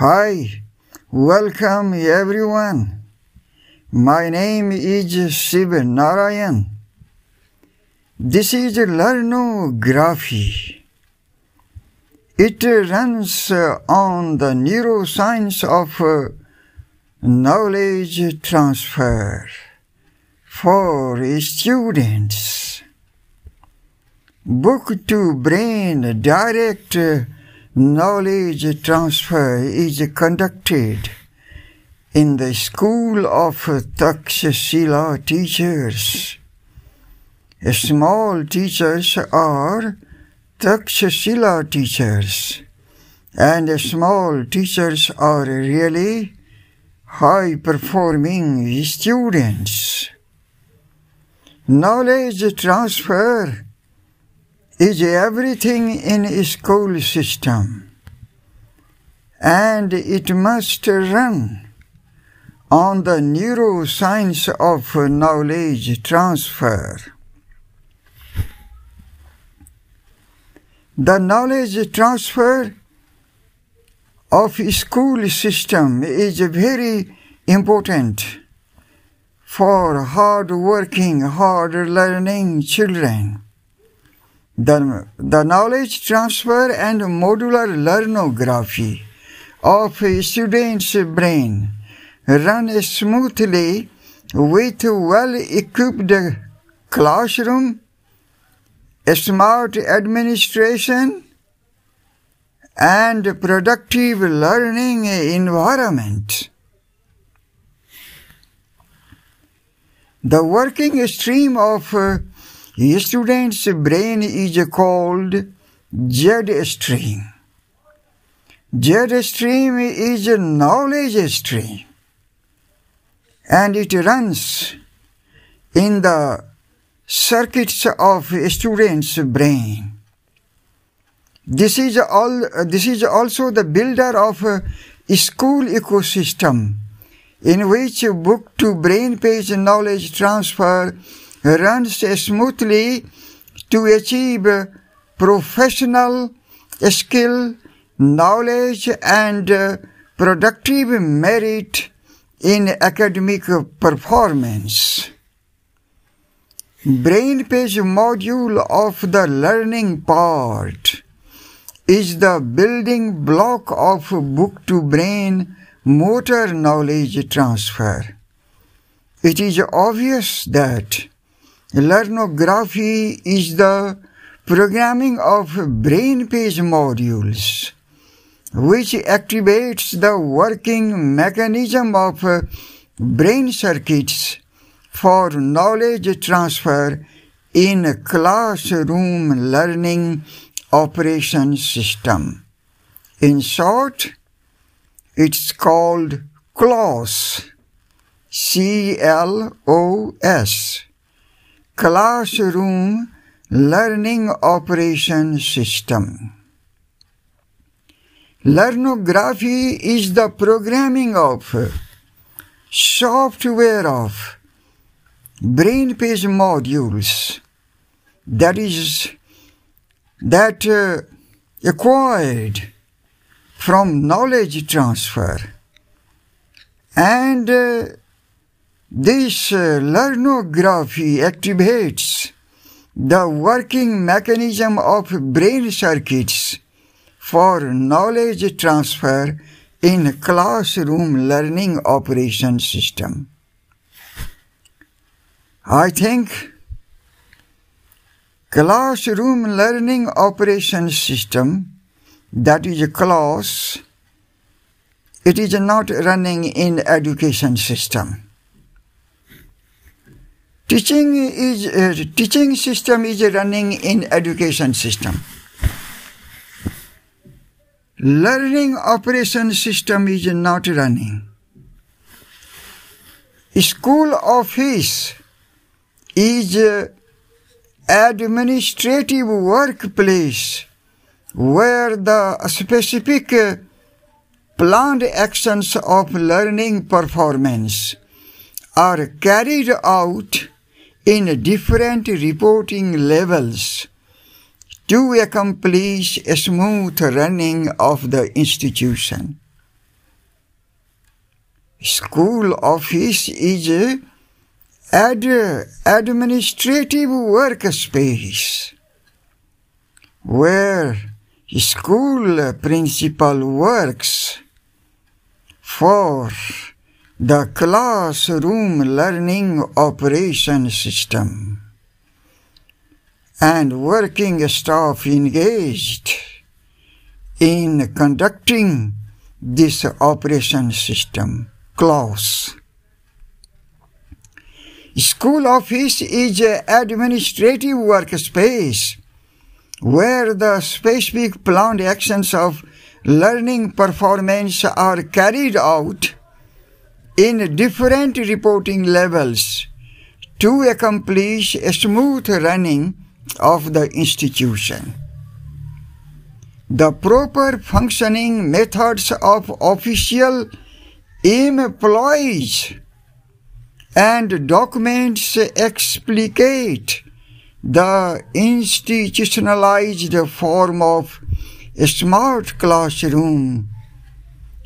Hi, welcome everyone. My name is Shiv Narayan. This is Learnography. It runs on the neuroscience of knowledge transfer for students. Book to brain direct knowledge transfer is conducted in the school of Takshashila teachers. Small teachers are Takshashila teachers, and small teachers are really high performing students. Knowledge transfer is everything in school system and it must run on the neuroscience of knowledge transfer. The knowledge transfer of school system is very important for hard working, hard learning children. The, the knowledge transfer and modular learnography of student's brain run smoothly with well-equipped classroom, smart administration, and productive learning environment. The working stream of student's brain is called zeidstream. Z stream is a knowledge stream and it runs in the circuits of a student's brain. This is all this is also the builder of a school ecosystem in which book to brain page knowledge transfer runs smoothly to achieve professional skill, knowledge and productive merit in academic performance. Brain page module of the learning part is the building block of book to brain motor knowledge transfer. It is obvious that Learnography is the programming of brain page modules, which activates the working mechanism of brain circuits for knowledge transfer in classroom learning operation system. In short, it's called CLOS. C-L-O-S classroom learning operation system. Learnography is the programming of software of brain page modules that is that uh, acquired from knowledge transfer and uh, this uh, learnography activates the working mechanism of brain circuits for knowledge transfer in classroom learning operation system. I think classroom learning operation system that is a class it is not running in education system Teaching is uh, teaching system is running in education system. Learning operation system is not running. School office is administrative workplace where the specific planned actions of learning performance are carried out in different reporting levels to accomplish a smooth running of the institution. School office is ad administrative workspace where school principal works for the classroom learning operation system and working staff engaged in conducting this operation system CLOS. School office is an administrative workspace where the specific planned actions of learning performance are carried out in different reporting levels to accomplish a smooth running of the institution. The proper functioning methods of official employees and documents explicate the institutionalized form of smart classroom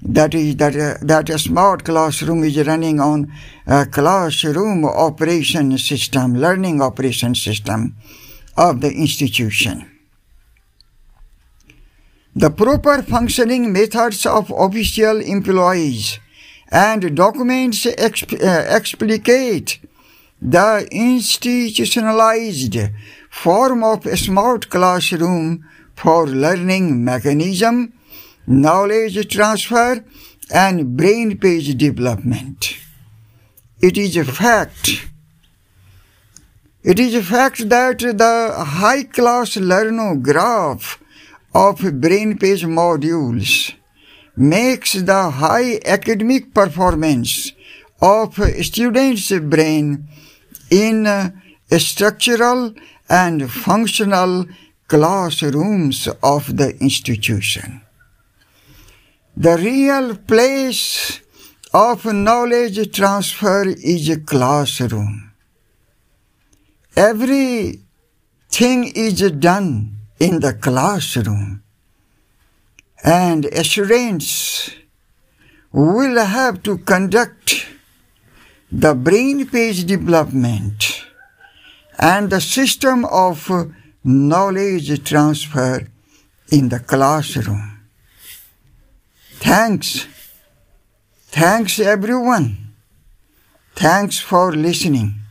that is that uh, that a smart classroom is running on a classroom operation system learning operation system of the institution. The proper functioning methods of official employees and documents exp- uh, explicate the institutionalized form of a smart classroom for learning mechanism, knowledge transfer, and brain page development. It is a fact. It is a fact that the high class learnography of brain page modules makes the high academic performance of students' brain in structural and functional classrooms of the institution. The real place of knowledge transfer is a classroom. Everything is done in the classroom and students will have to conduct the brain page development and the system of knowledge transfer in the classroom. Thanks. Thanks everyone. Thanks for listening.